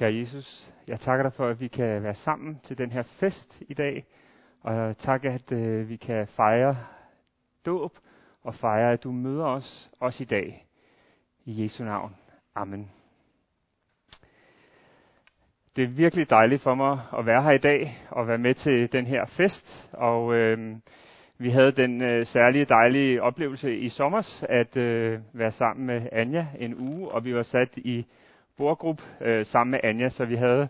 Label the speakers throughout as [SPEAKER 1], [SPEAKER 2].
[SPEAKER 1] Kære Jesus, jeg takker dig for, at vi kan være sammen til den her fest i dag. Og tak, at øh, vi kan fejre dåb og fejre, at du møder os også i dag. I Jesu navn. Amen. Det er virkelig dejligt for mig at være her i dag og være med til den her fest. Og øh, vi havde den øh, særlige dejlige oplevelse i sommer at øh, være sammen med Anja en uge, og vi var sat i bordgruppe øh, sammen med Anja, så vi havde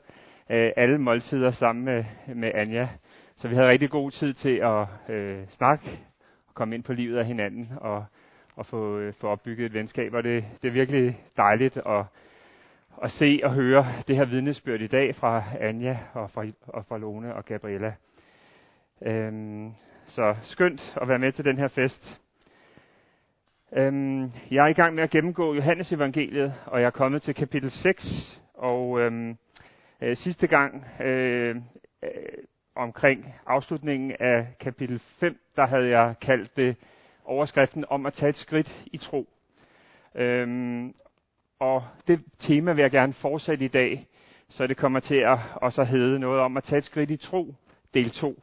[SPEAKER 1] øh, alle måltider sammen med, med Anja. Så vi havde rigtig god tid til at øh, snakke og komme ind på livet af hinanden og, og få, øh, få opbygget et venskab. Og det, det er virkelig dejligt at, at se og høre det her vidnesbyrd i dag fra Anja og fra, og fra Lone og Gabriella. Øhm, så skønt at være med til den her fest. Øhm, jeg er i gang med at gennemgå Johannes evangeliet, og jeg er kommet til kapitel 6. Og øhm, øh, sidste gang øh, øh, omkring afslutningen af kapitel 5, der havde jeg kaldt det overskriften om at tage et skridt i tro. Øhm, og det tema vil jeg gerne fortsætte i dag, så det kommer til at også hedde noget om at tage et skridt i tro, del 2.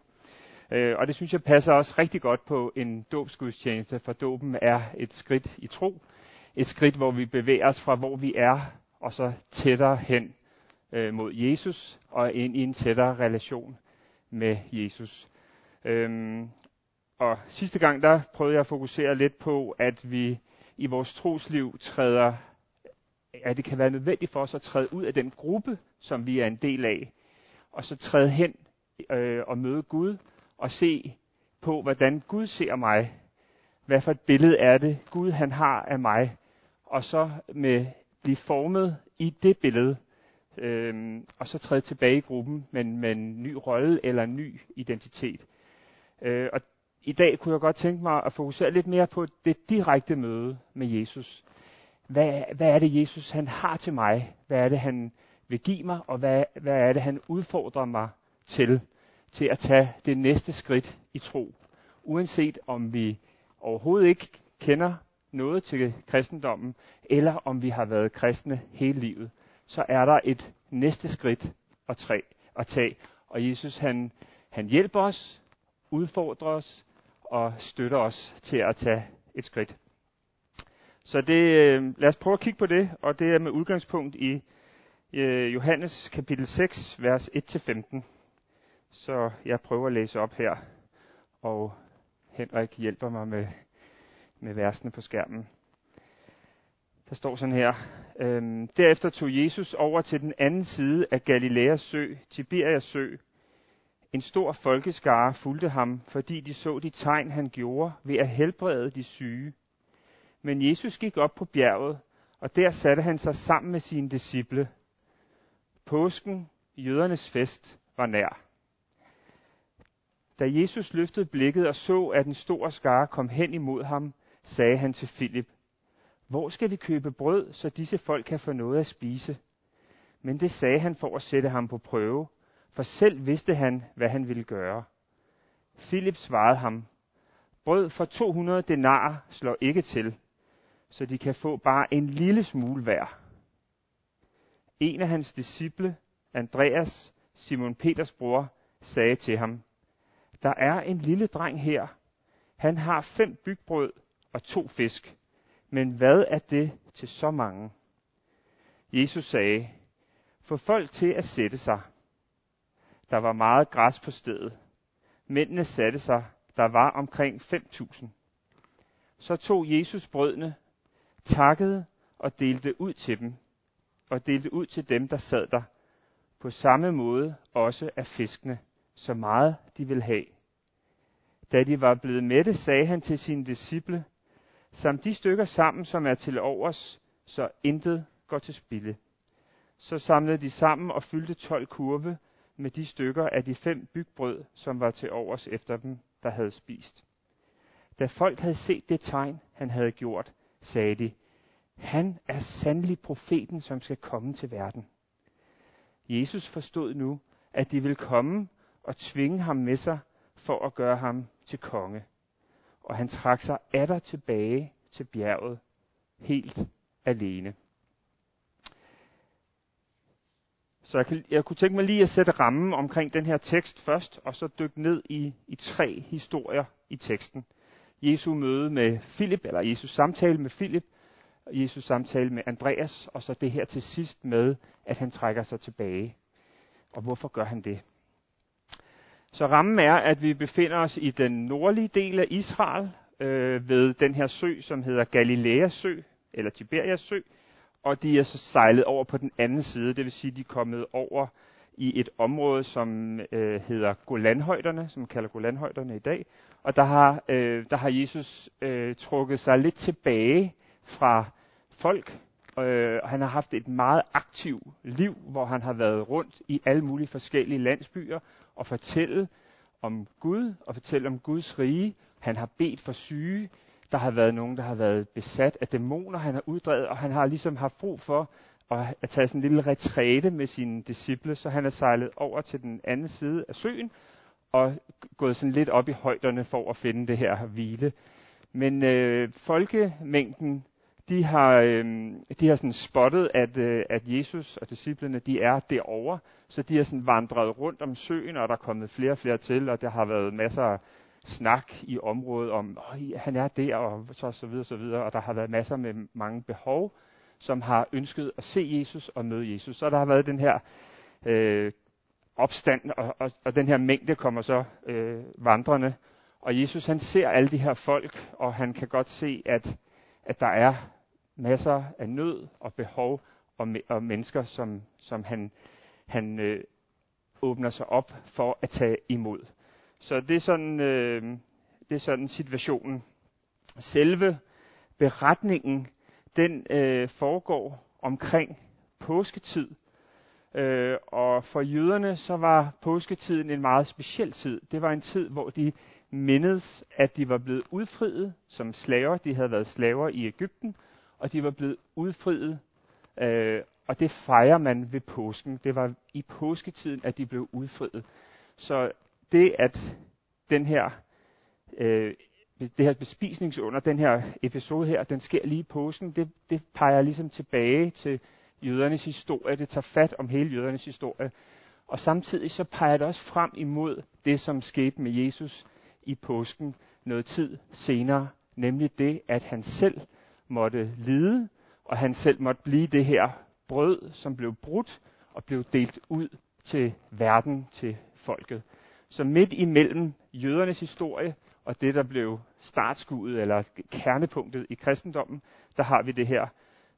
[SPEAKER 1] Øh, og det synes jeg passer også rigtig godt på en dåbsgudstjeneste, for dåben er et skridt i tro. Et skridt, hvor vi bevæger os fra, hvor vi er, og så tættere hen øh, mod Jesus, og ind i en tættere relation med Jesus. Øhm, og sidste gang, der prøvede jeg at fokusere lidt på, at vi i vores trosliv træder, at det kan være nødvendigt for os at træde ud af den gruppe, som vi er en del af, og så træde hen øh, og møde Gud, og se på, hvordan Gud ser mig. Hvad for et billede er det, Gud han har af mig. Og så med blive formet i det billede, øhm, og så træde tilbage i gruppen, med, med en ny rolle eller en ny identitet. Øh, og i dag kunne jeg godt tænke mig at fokusere lidt mere på det direkte møde med Jesus. Hvad, hvad er det, Jesus han har til mig? Hvad er det, han vil give mig? Og hvad, hvad er det, han udfordrer mig til? Til at tage det næste skridt i tro. Uanset om vi overhovedet ikke kender noget til kristendommen, eller om vi har været kristne hele livet, så er der et næste skridt at, træ, at tage. Og Jesus han, han hjælper os, udfordrer os og støtter os til at tage et skridt. Så det, øh, lad os prøve at kigge på det, og det er med udgangspunkt i øh, Johannes kapitel 6, vers 1-15. Så jeg prøver at læse op her, og Henrik hjælper mig med, med versene på skærmen. Der står sådan her. Øhm, Derefter tog Jesus over til den anden side af Galileas sø, Tiberias sø. En stor folkeskare fulgte ham, fordi de så de tegn, han gjorde ved at helbrede de syge. Men Jesus gik op på bjerget, og der satte han sig sammen med sine disciple. Påsken, jødernes fest, var nær. Da Jesus løftede blikket og så, at en stor skare kom hen imod ham, sagde han til Filip, Hvor skal vi købe brød, så disse folk kan få noget at spise? Men det sagde han for at sætte ham på prøve, for selv vidste han, hvad han ville gøre. Filip svarede ham, Brød for 200 denar slår ikke til, så de kan få bare en lille smule hver. En af hans disciple, Andreas, Simon Peters bror, sagde til ham, der er en lille dreng her. Han har fem bygbrød og to fisk. Men hvad er det til så mange? Jesus sagde, få folk til at sætte sig. Der var meget græs på stedet. Mændene satte sig. Der var omkring 5.000. Så tog Jesus brødene, takkede og delte ud til dem, og delte ud til dem, der sad der. På samme måde også af fiskene så meget de ville have. Da de var blevet mætte, sagde han til sine disciple, Sam de stykker sammen, som er til overs, så intet går til spilde. Så samlede de sammen og fyldte tolv kurve med de stykker af de fem bygbrød, som var til overs efter dem, der havde spist. Da folk havde set det tegn, han havde gjort, sagde de, han er sandelig profeten, som skal komme til verden. Jesus forstod nu, at de ville komme og tvinge ham med sig for at gøre ham til konge. Og han trak sig atter tilbage til bjerget, helt alene. Så jeg, kan, jeg kunne tænke mig lige at sætte rammen omkring den her tekst først, og så dykke ned i, i tre historier i teksten. Jesu møde med Filip, eller Jesus samtale med Filip, Jesus samtale med Andreas, og så det her til sidst med, at han trækker sig tilbage. Og hvorfor gør han det? Så rammen er, at vi befinder os i den nordlige del af Israel, øh, ved den her sø, som hedder Galileas sø, eller Tiberias sø, og de er så sejlet over på den anden side, det vil sige, de er kommet over i et område, som øh, hedder Golanhøjderne, som man kalder Golanhøjderne i dag, og der har, øh, der har Jesus øh, trukket sig lidt tilbage fra folk, øh, og han har haft et meget aktivt liv, hvor han har været rundt i alle mulige forskellige landsbyer og fortælle om Gud og fortælle om Guds rige. Han har bedt for syge. Der har været nogen, der har været besat af dæmoner, han har uddrevet, og han har ligesom haft brug for at, at tage sådan en lille retræte med sine disciple, så han er sejlet over til den anden side af søen og gået sådan lidt op i højderne for at finde det her hvile. Men øh, folkemængden de har, øh, de har sådan spottet, at, øh, at Jesus og disciplene, de er derovre, så de har sådan vandret rundt om søen, og der er kommet flere og flere til, og der har været masser af snak i området om, at han er der, og så, så videre, så videre, og der har været masser med mange behov, som har ønsket at se Jesus og møde Jesus. Så der har været den her øh, opstand, og, og, og den her mængde kommer så øh, vandrende, og Jesus han ser alle de her folk, og han kan godt se, at, at der er masser af nød og behov og, og mennesker, som, som han, han øh, åbner sig op for at tage imod. Så det er sådan, øh, det er sådan situationen. Selve beretningen, den øh, foregår omkring påsketid. Øh, og for jøderne så var påsketiden en meget speciel tid. Det var en tid, hvor de mindedes, at de var blevet udfriet som slaver. De havde været slaver i Ægypten, og de var blevet udfriet, øh, og det fejrer man ved påsken. Det var i påsketiden, at de blev udfriet. Så det, at den her, øh, det her bespisningsunder, den her episode her, den sker lige i påsken, det, det peger ligesom tilbage til jødernes historie. Det tager fat om hele jødernes historie. Og samtidig så peger det også frem imod det, som skete med Jesus i påsken noget tid senere, nemlig det, at han selv måtte lide, og han selv måtte blive det her brød, som blev brudt og blev delt ud til verden, til folket. Så midt imellem jødernes historie og det, der blev startskuddet eller kernepunktet i kristendommen, der har vi det her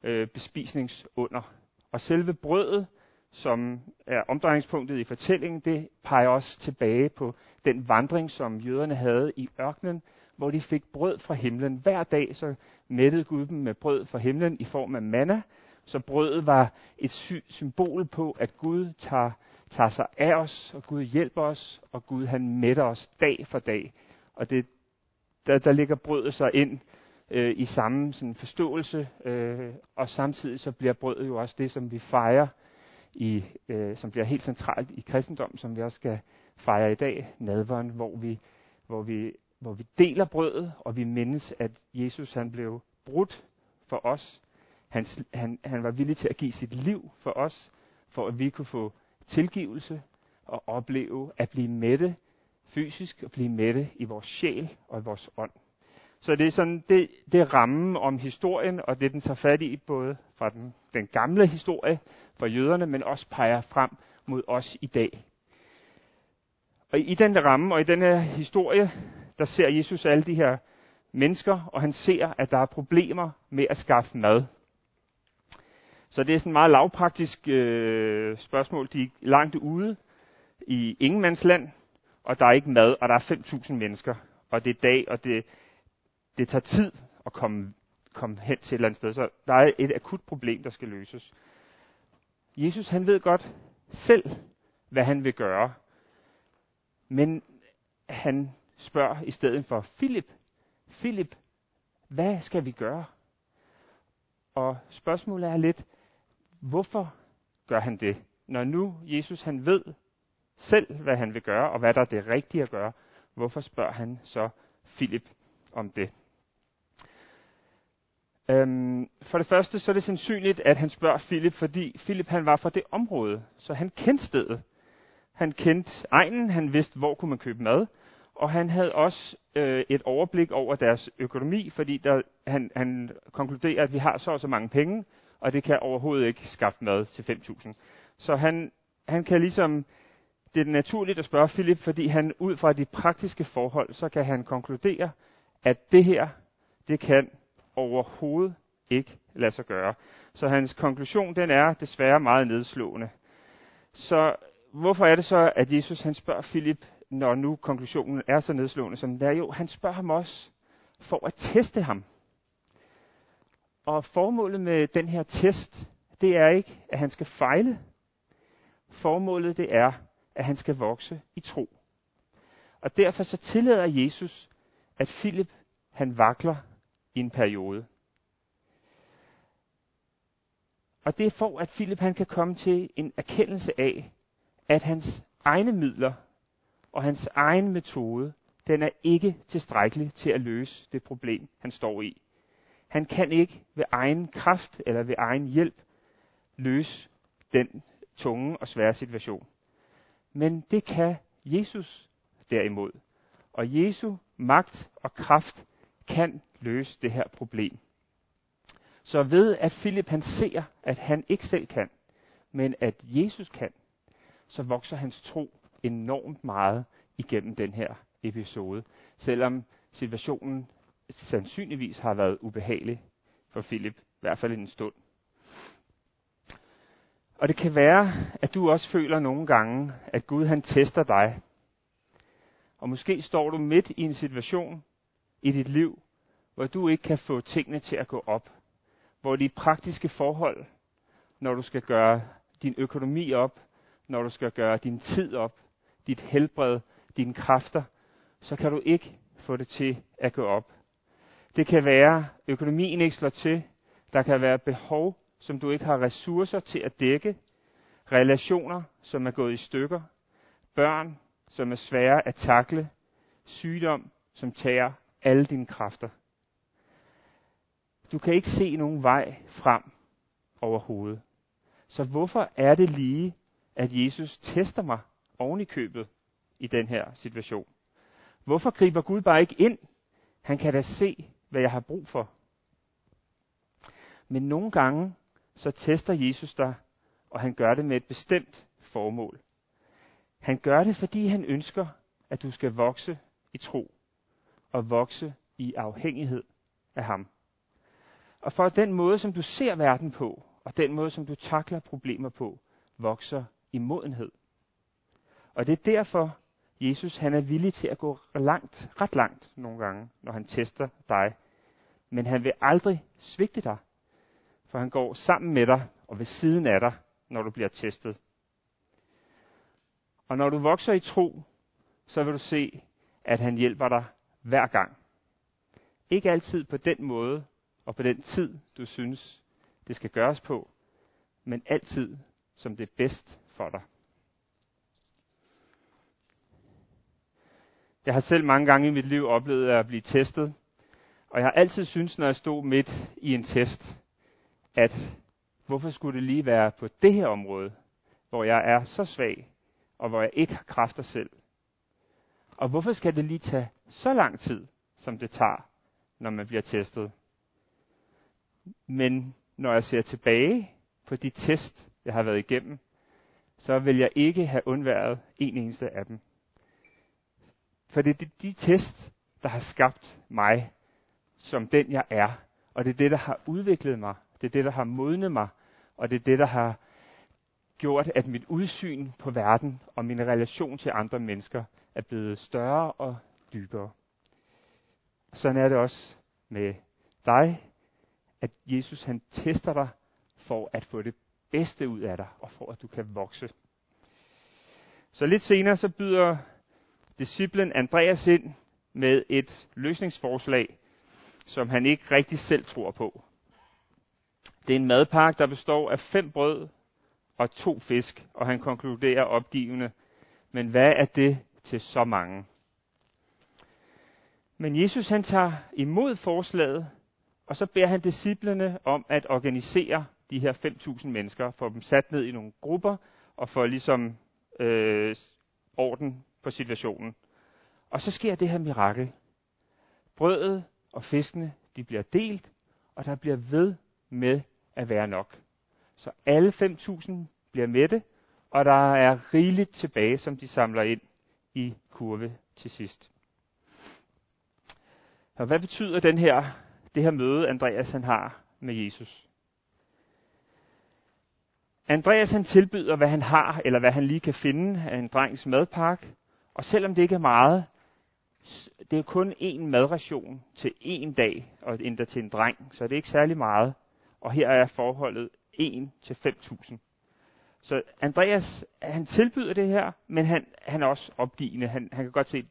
[SPEAKER 1] øh, bespisningsunder. Og selve brødet, som er omdrejningspunktet i fortællingen, det peger også tilbage på den vandring, som jøderne havde i ørkenen, hvor de fik brød fra himlen. Hver dag så mættede Gud dem med brød fra himlen i form af manna, så brødet var et sy- symbol på, at Gud tager, tager sig af os, og Gud hjælper os, og Gud han mætter os dag for dag. Og det, der, der ligger brødet så ind øh, i samme sådan, forståelse, øh, og samtidig så bliver brødet jo også det, som vi fejrer, i, øh, som bliver helt centralt i kristendom, som vi også skal fejre i dag, nadveren, hvor vi, hvor vi hvor vi deler brødet, og vi mindes, at Jesus han blev brudt for os. Han, han, han var villig til at give sit liv for os, for at vi kunne få tilgivelse og opleve at blive mætte fysisk og blive mætte i vores sjæl og i vores ånd. Så det er sådan, det, det er rammen om historien, og det den tager fat i, både fra den, den gamle historie for jøderne, men også peger frem mod os i dag. Og i den ramme og i den her historie, der ser Jesus alle de her mennesker, og han ser, at der er problemer med at skaffe mad. Så det er sådan et meget lavpraktisk øh, spørgsmål. De er langt ude i ingenmandsland, og der er ikke mad, og der er 5.000 mennesker. Og det er dag, og det, det tager tid at komme, komme hen til et eller andet sted. Så der er et akut problem, der skal løses. Jesus han ved godt selv, hvad han vil gøre. Men han spørger i stedet for Philip, Philip, hvad skal vi gøre? Og spørgsmålet er lidt, hvorfor gør han det? Når nu Jesus han ved selv, hvad han vil gøre, og hvad der er det rigtige at gøre, hvorfor spørger han så Philip om det? Øhm, for det første så er det sandsynligt, at han spørger Philip, fordi Philip han var fra det område, så han kendte stedet. Han kendte egnen, han vidste, hvor kunne man købe mad, og han havde også øh, et overblik over deres økonomi, fordi der, han, han konkluderer, at vi har så og så mange penge, og det kan overhovedet ikke skaffe mad til 5.000. Så han, han kan ligesom, det er naturligt at spørge Philip, fordi han ud fra de praktiske forhold, så kan han konkludere, at det her, det kan overhovedet ikke lade sig gøre. Så hans konklusion, den er desværre meget nedslående. Så hvorfor er det så, at Jesus han spørger Philip, når nu konklusionen er så nedslående som den er? Jo, han spørger ham også for at teste ham. Og formålet med den her test, det er ikke, at han skal fejle. Formålet det er, at han skal vokse i tro. Og derfor så tillader Jesus, at Philip han vakler i en periode. Og det er for, at Philip han kan komme til en erkendelse af, at hans egne midler og hans egen metode, den er ikke tilstrækkelig til at løse det problem, han står i. Han kan ikke ved egen kraft eller ved egen hjælp løse den tunge og svære situation. Men det kan Jesus derimod. Og Jesu magt og kraft kan løse det her problem. Så ved at Philip han ser, at han ikke selv kan, men at Jesus kan, så vokser hans tro enormt meget igennem den her episode, selvom situationen sandsynligvis har været ubehagelig for Philip, i hvert fald en stund. Og det kan være, at du også føler nogle gange, at Gud han tester dig. Og måske står du midt i en situation i dit liv, hvor du ikke kan få tingene til at gå op. Hvor de praktiske forhold, når du skal gøre din økonomi op, når du skal gøre din tid op, dit helbred, dine kræfter, så kan du ikke få det til at gå op. Det kan være, økonomien ikke slår til. Der kan være behov, som du ikke har ressourcer til at dække. Relationer, som er gået i stykker. Børn, som er svære at takle. Sygdom, som tager alle dine kræfter. Du kan ikke se nogen vej frem overhovedet. Så hvorfor er det lige, at Jesus tester mig oven i købet i den her situation? Hvorfor griber Gud bare ikke ind? Han kan da se, hvad jeg har brug for. Men nogle gange, så tester Jesus dig, og han gør det med et bestemt formål. Han gør det, fordi han ønsker, at du skal vokse i tro og vokse i afhængighed af ham. Og for at den måde, som du ser verden på, og den måde, som du takler problemer på, vokser i modenhed. Og det er derfor, Jesus han er villig til at gå langt, ret langt nogle gange, når han tester dig. Men han vil aldrig svigte dig, for han går sammen med dig og ved siden af dig, når du bliver testet. Og når du vokser i tro, så vil du se, at han hjælper dig hver gang. Ikke altid på den måde og på den tid, du synes, det skal gøres på, men altid som det er bedst for dig. Jeg har selv mange gange i mit liv oplevet at blive testet, og jeg har altid syntes, når jeg stod midt i en test, at hvorfor skulle det lige være på det her område, hvor jeg er så svag, og hvor jeg ikke har kræfter selv? Og hvorfor skal det lige tage så lang tid, som det tager, når man bliver testet? Men når jeg ser tilbage på de test, jeg har været igennem, så vil jeg ikke have undværet en eneste af dem. For det er de test, der har skabt mig som den jeg er. Og det er det, der har udviklet mig. Det er det, der har modnet mig. Og det er det, der har gjort, at mit udsyn på verden og min relation til andre mennesker er blevet større og dybere. Sådan er det også med dig, at Jesus han tester dig for at få det bedste ud af dig, og for at du kan vokse. Så lidt senere så byder disciplen Andreas ind med et løsningsforslag, som han ikke rigtig selv tror på. Det er en madpakke, der består af fem brød og to fisk, og han konkluderer opgivende, men hvad er det til så mange? Men Jesus han tager imod forslaget, og så beder han disciplene om at organisere de her 5.000 mennesker, få dem sat ned i nogle grupper, og få ligesom øh, orden på situationen. Og så sker det her mirakel. Brødet og fiskene, de bliver delt, og der bliver ved med at være nok. Så alle 5.000 bliver mætte, og der er rigeligt tilbage, som de samler ind i kurve til sidst. Og hvad betyder den her, det her møde, Andreas han har med Jesus? Andreas han tilbyder, hvad han har, eller hvad han lige kan finde af en drengs madpakke. Og selvom det ikke er meget, det er kun én madration til én dag, og endda til en dreng, så det er ikke særlig meget. Og her er forholdet 1 til 5.000. Så Andreas, han tilbyder det her, men han, han er også opgivende. Han, han kan godt se,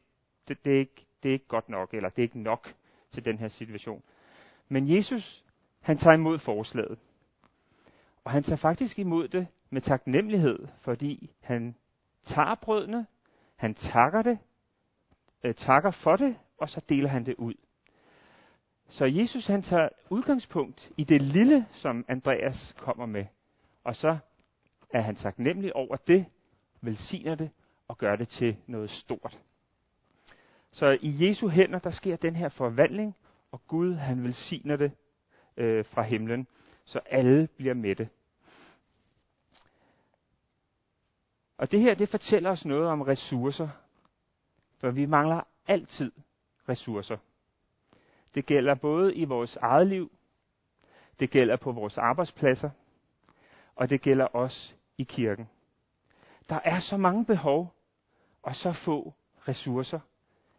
[SPEAKER 1] det, det, er ikke, det er ikke godt nok, eller det er ikke nok til den her situation. Men Jesus, han tager imod forslaget. Og han tager faktisk imod det med taknemmelighed, fordi han tager brødene, han takker det, øh, takker for det, og så deler han det ud. Så Jesus han tager udgangspunkt i det lille, som Andreas kommer med, og så er han taknemmelig over det, velsigner det og gør det til noget stort. Så i Jesu hænder, der sker den her forvandling, og Gud han velsigner det øh, fra himlen, så alle bliver mætte. Og det her, det fortæller os noget om ressourcer, for vi mangler altid ressourcer. Det gælder både i vores eget liv, det gælder på vores arbejdspladser, og det gælder også i kirken. Der er så mange behov og så få ressourcer,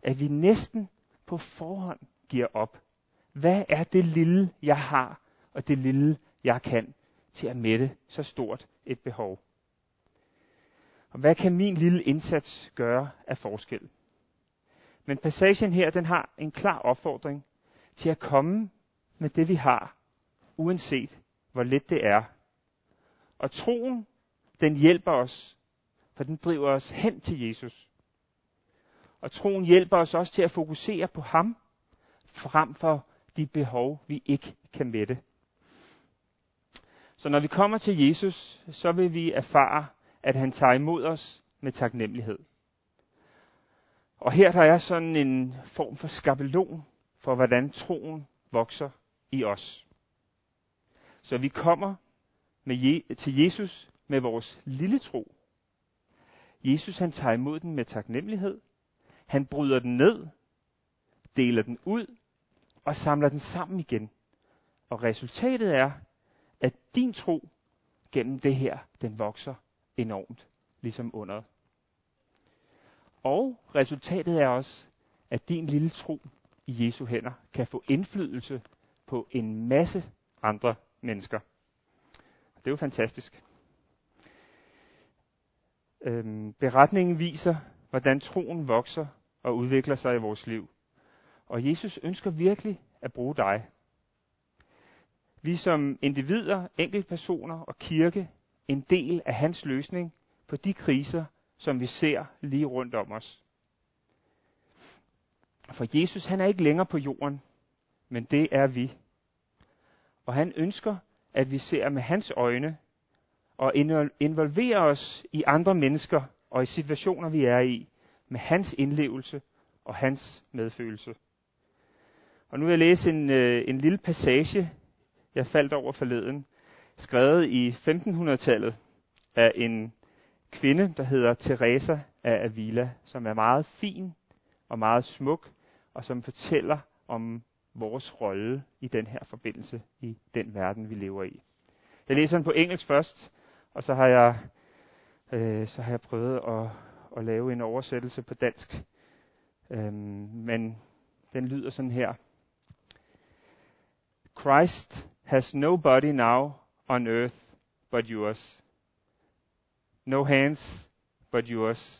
[SPEAKER 1] at vi næsten på forhånd giver op. Hvad er det lille, jeg har, og det lille, jeg kan, til at mætte så stort et behov? Og hvad kan min lille indsats gøre af forskel? Men passagen her, den har en klar opfordring til at komme med det, vi har, uanset hvor let det er. Og troen, den hjælper os, for den driver os hen til Jesus. Og troen hjælper os også til at fokusere på ham, frem for de behov, vi ikke kan mætte. Så når vi kommer til Jesus, så vil vi erfare, at han tager imod os med taknemmelighed. Og her der er sådan en form for skabelon for, hvordan troen vokser i os. Så vi kommer med Je- til Jesus med vores lille tro. Jesus han tager imod den med taknemmelighed. Han bryder den ned, deler den ud og samler den sammen igen. Og resultatet er, at din tro gennem det her, den vokser enormt, ligesom under. Og resultatet er også, at din lille tro i Jesu hænder kan få indflydelse på en masse andre mennesker. Det er jo fantastisk. Øhm, beretningen viser, hvordan troen vokser og udvikler sig i vores liv. Og Jesus ønsker virkelig at bruge dig. Vi som individer, enkeltpersoner og kirke, en del af hans løsning på de kriser, som vi ser lige rundt om os. For Jesus han er ikke længere på jorden, men det er vi. Og han ønsker, at vi ser med hans øjne og involverer os i andre mennesker og i situationer, vi er i, med hans indlevelse og hans medfølelse. Og nu vil jeg læse en, øh, en lille passage, jeg faldt over forleden, skrevet i 1500-tallet af en kvinde, der hedder Teresa af Avila, som er meget fin og meget smuk, og som fortæller om vores rolle i den her forbindelse, i den verden, vi lever i. Jeg læser den på engelsk først, og så har jeg, øh, så har jeg prøvet at, at lave en oversættelse på dansk. Øhm, men den lyder sådan her. Christ has nobody now on earth but yours. No hands but yours.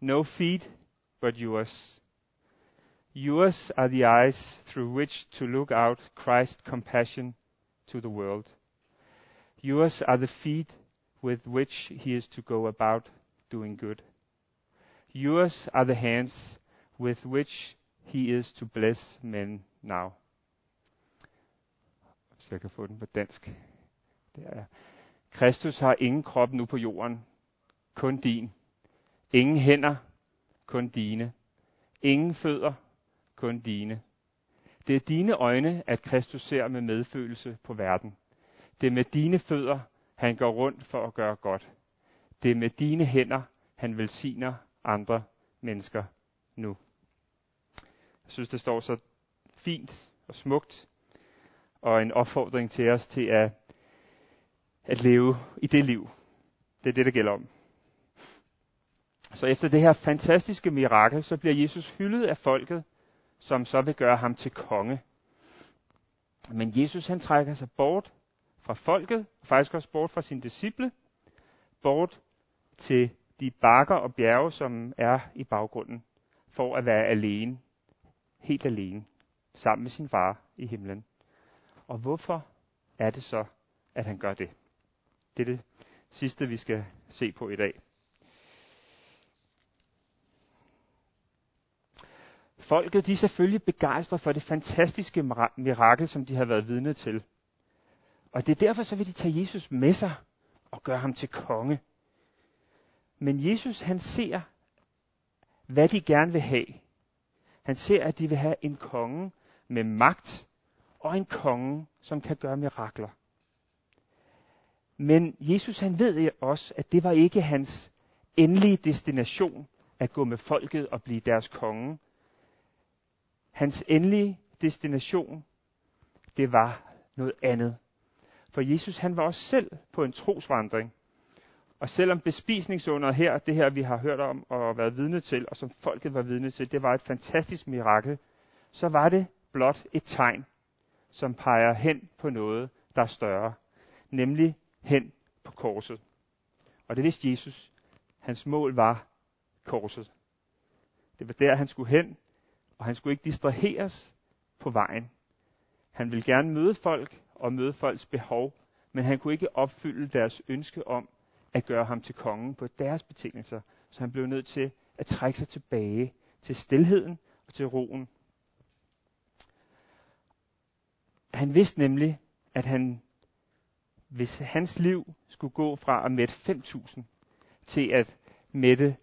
[SPEAKER 1] No feet but yours. Yours are the eyes through which to look out Christ's compassion to the world. Yours are the feet with which he is to go about doing good. Yours are the hands with which he is to bless men now. hvis jeg kan få den på dansk. Det er, Kristus har ingen krop nu på jorden, kun din. Ingen hænder, kun dine. Ingen fødder, kun dine. Det er dine øjne, at Kristus ser med medfølelse på verden. Det er med dine fødder, han går rundt for at gøre godt. Det er med dine hænder, han velsigner andre mennesker nu. Jeg synes, det står så fint og smukt, og en opfordring til os til at, at leve i det liv. Det er det, der gælder om. Så efter det her fantastiske mirakel, så bliver Jesus hyldet af folket, som så vil gøre ham til konge. Men Jesus han trækker sig bort fra folket, og faktisk også bort fra sine disciple, bort til de bakker og bjerge, som er i baggrunden, for at være alene, helt alene, sammen med sin far i himlen. Og hvorfor er det så, at han gør det? Det er det sidste, vi skal se på i dag. Folket de er selvfølgelig begejstret for det fantastiske mirakel, som de har været vidne til. Og det er derfor, så vil de tage Jesus med sig og gøre ham til konge. Men Jesus, han ser, hvad de gerne vil have. Han ser, at de vil have en konge med magt, og en konge, som kan gøre mirakler. Men Jesus, han ved også, at det var ikke hans endelige destination at gå med folket og blive deres konge. Hans endelige destination, det var noget andet. For Jesus han var også selv på en trosvandring. Og selvom bespisningsunderet her, det her vi har hørt om og været vidne til, og som folket var vidne til, det var et fantastisk mirakel, så var det blot et tegn, som peger hen på noget, der er større, nemlig hen på korset. Og det vidste Jesus. Hans mål var korset. Det var der, han skulle hen, og han skulle ikke distraheres på vejen. Han ville gerne møde folk og møde folks behov, men han kunne ikke opfylde deres ønske om at gøre ham til kongen på deres betingelser, så han blev nødt til at trække sig tilbage til stilheden og til roen. Han vidste nemlig, at han, hvis hans liv skulle gå fra at mætte 5.000 til at mætte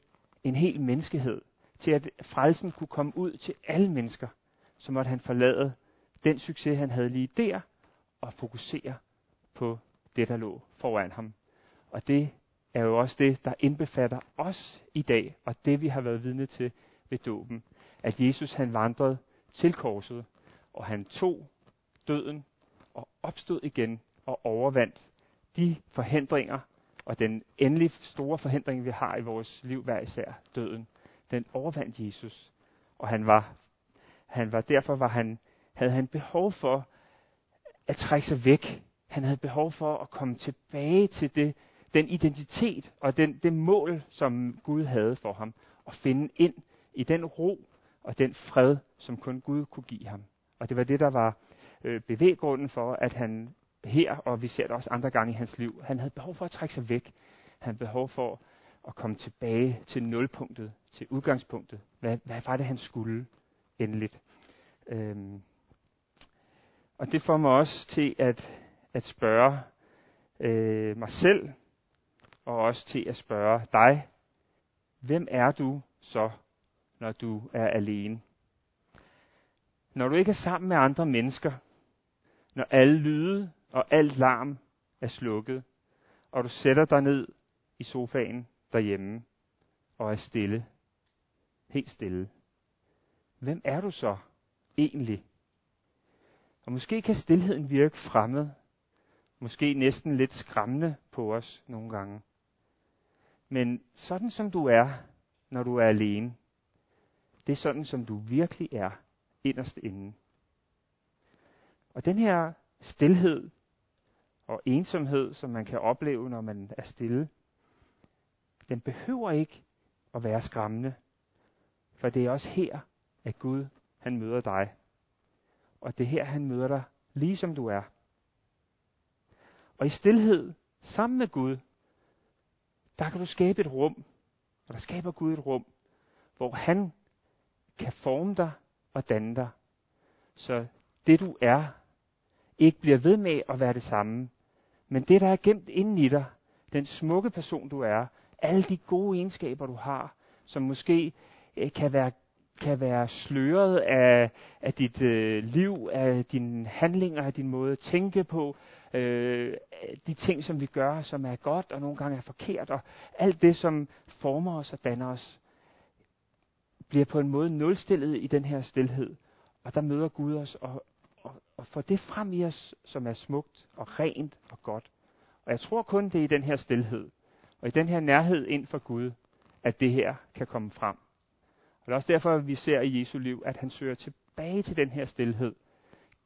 [SPEAKER 1] en hel menneskehed, til at frelsen kunne komme ud til alle mennesker, så måtte han forlade den succes, han havde lige der, og fokusere på det, der lå foran ham. Og det er jo også det, der indbefatter os i dag, og det vi har været vidne til ved dåben. At Jesus han vandrede til korset, og han tog døden og opstod igen og overvandt de forhindringer og den endelig store forhindring, vi har i vores liv hver især, døden den overvandt Jesus. Og han var, han var derfor var han, havde han behov for at trække sig væk. Han havde behov for at komme tilbage til det, den identitet og den, det mål, som Gud havde for ham. Og finde ind i den ro og den fred, som kun Gud kunne give ham. Og det var det, der var øh, bevæggrunden for, at han her, og vi ser det også andre gange i hans liv, han havde behov for at trække sig væk. Han havde behov for at komme tilbage til nulpunktet, til udgangspunktet. Hvad, hvad var det, han skulle endeligt? Øhm. Og det får mig også til at, at spørge øh, mig selv, og også til at spørge dig, hvem er du så, når du er alene? Når du ikke er sammen med andre mennesker, når alle lyde og alt larm er slukket, og du sætter dig ned i sofaen derhjemme og er stille. Helt stille. Hvem er du så egentlig? Og måske kan stillheden virke fremmed. Måske næsten lidt skræmmende på os nogle gange. Men sådan som du er, når du er alene, det er sådan som du virkelig er inderst inde. Og den her stillhed og ensomhed, som man kan opleve, når man er stille, den behøver ikke at være skræmmende. For det er også her, at Gud han møder dig. Og det er her, han møder dig, lige som du er. Og i stillhed, sammen med Gud, der kan du skabe et rum, og der skaber Gud et rum, hvor han kan forme dig og danne dig. Så det du er, ikke bliver ved med at være det samme. Men det, der er gemt inden i dig, den smukke person du er, alle de gode egenskaber du har, som måske øh, kan være kan være sløret af, af dit øh, liv, af dine handlinger, af din måde at tænke på, øh, de ting, som vi gør, som er godt og nogle gange er forkert, og alt det, som former os og danner os, bliver på en måde nulstillet i den her stillhed. Og der møder Gud os og, og, og få det frem i os, som er smukt og rent og godt. Og jeg tror kun, det er i den her stillhed, og i den her nærhed ind for Gud, at det her kan komme frem. Og det er også derfor, at vi ser i Jesu liv, at han søger tilbage til den her stillhed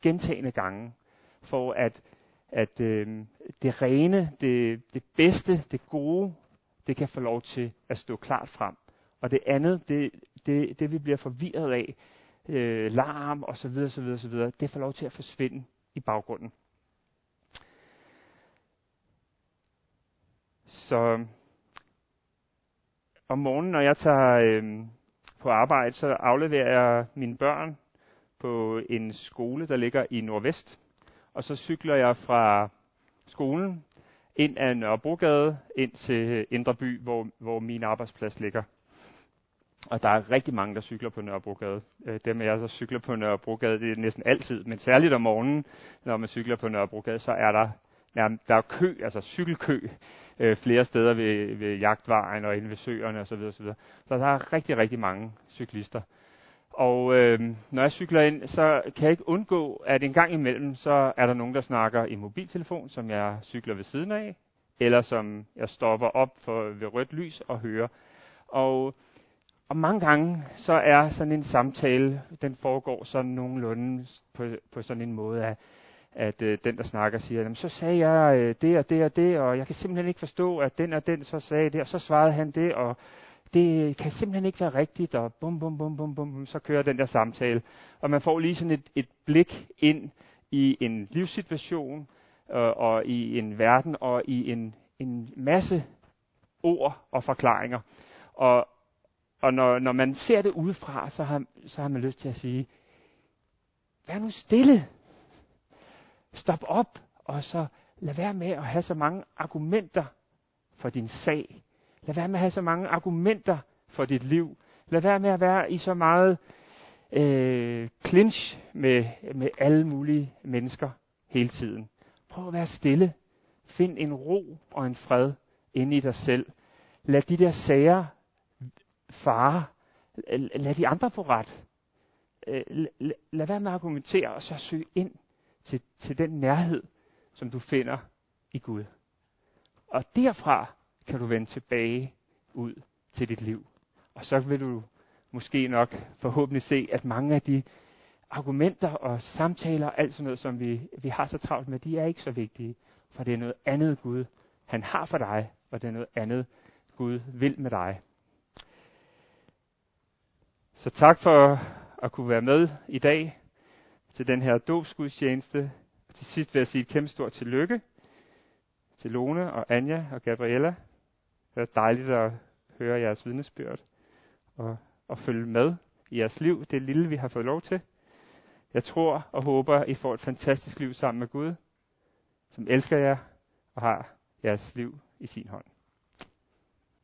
[SPEAKER 1] gentagende gange, for at, at øh, det rene, det, det bedste, det gode, det kan få lov til at stå klart frem. Og det andet, det, det, det vi bliver forvirret af, øh, larm og så videre, så videre, så videre, det får lov til at forsvinde i baggrunden. Så om morgenen, når jeg tager øh, på arbejde, så afleverer jeg mine børn på en skole, der ligger i Nordvest. Og så cykler jeg fra skolen ind ad Nørrebrogade ind til Indre By, hvor, hvor min arbejdsplads ligger. Og der er rigtig mange, der cykler på Nørrebrogade. Øh, dem af jer, der cykler på Nørrebrogade, det er næsten altid, men særligt om morgenen, når man cykler på Nørrebrogade, så er der, ja, der er kø, altså cykelkø, øh, flere steder ved, ved jagtvejen og inde ved søerne osv. Så, så, så der er rigtig, rigtig mange cyklister. Og øh, når jeg cykler ind, så kan jeg ikke undgå, at en gang imellem, så er der nogen, der snakker i mobiltelefon, som jeg cykler ved siden af, eller som jeg stopper op for, ved rødt lys og hører. Og og mange gange så er sådan en samtale, den foregår sådan nogenlunde på, på sådan en måde, at, at øh, den, der snakker, siger, Jamen, så sagde jeg øh, det og det og det, og jeg kan simpelthen ikke forstå, at den og den så sagde det, og så svarede han det, og det kan simpelthen ikke være rigtigt, og bum, bum, bum, bum, bum, så kører den der samtale. Og man får lige sådan et, et blik ind i en livssituation, øh, og i en verden, og i en, en masse ord og forklaringer. Og, og når, når man ser det udefra, så har, så har man lyst til at sige, vær nu stille. Stop op, og så lad være med at have så mange argumenter for din sag. Lad være med at have så mange argumenter for dit liv. Lad være med at være i så meget øh, clinch med, med alle mulige mennesker hele tiden. Prøv at være stille. Find en ro og en fred inde i dig selv. Lad de der sager far, lad de andre få ret. Øh, lad være med at argumentere, og så søg ind til, til den nærhed, som du finder i Gud. Og derfra kan du vende tilbage ud til dit liv. Og så vil du måske nok forhåbentlig se, at mange af de argumenter og samtaler, alt sådan noget, som vi, vi har så travlt med, de er ikke så vigtige. For det er noget andet Gud, han har for dig, og det er noget andet Gud vil med dig. Så tak for at kunne være med i dag til den her dobsgudstjeneste. Til sidst vil jeg sige et kæmpe stort tillykke til Lone og Anja og Gabriella. Det er dejligt at høre jeres vidnesbyrd og, og følge med i jeres liv, det lille vi har fået lov til. Jeg tror og håber, I får et fantastisk liv sammen med Gud, som elsker jer og har jeres liv i sin hånd.